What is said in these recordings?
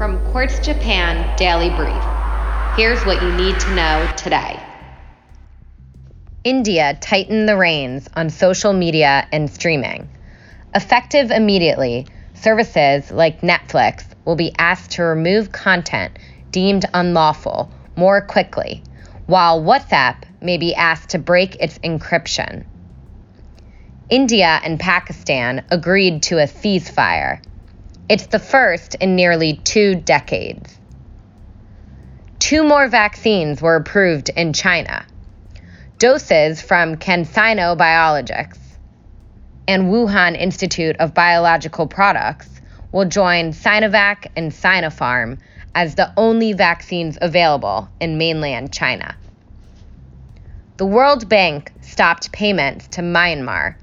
From Quartz Japan Daily Brief. Here's what you need to know today. India tightened the reins on social media and streaming. Effective immediately, services like Netflix will be asked to remove content deemed unlawful more quickly, while WhatsApp may be asked to break its encryption. India and Pakistan agreed to a ceasefire. It's the first in nearly two decades. Two more vaccines were approved in China. Doses from CanSino Biologics and Wuhan Institute of Biological Products will join Sinovac and Sinopharm as the only vaccines available in mainland China. The World Bank stopped payments to Myanmar.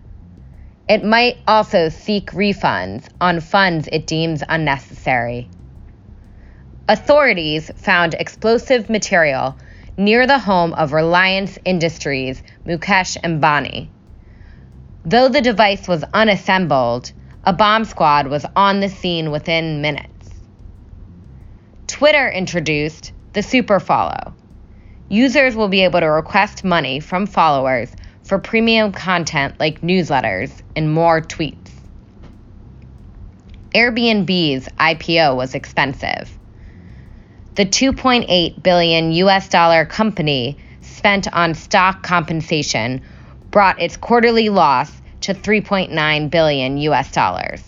It might also seek refunds on funds it deems unnecessary. Authorities found explosive material near the home of Reliance Industries' Mukesh Ambani. Though the device was unassembled, a bomb squad was on the scene within minutes. Twitter introduced the Super Follow. Users will be able to request money from followers for premium content like newsletters and more tweets. Airbnb's IPO was expensive. The 2.8 billion US dollar company spent on stock compensation brought its quarterly loss to 3.9 billion US dollars.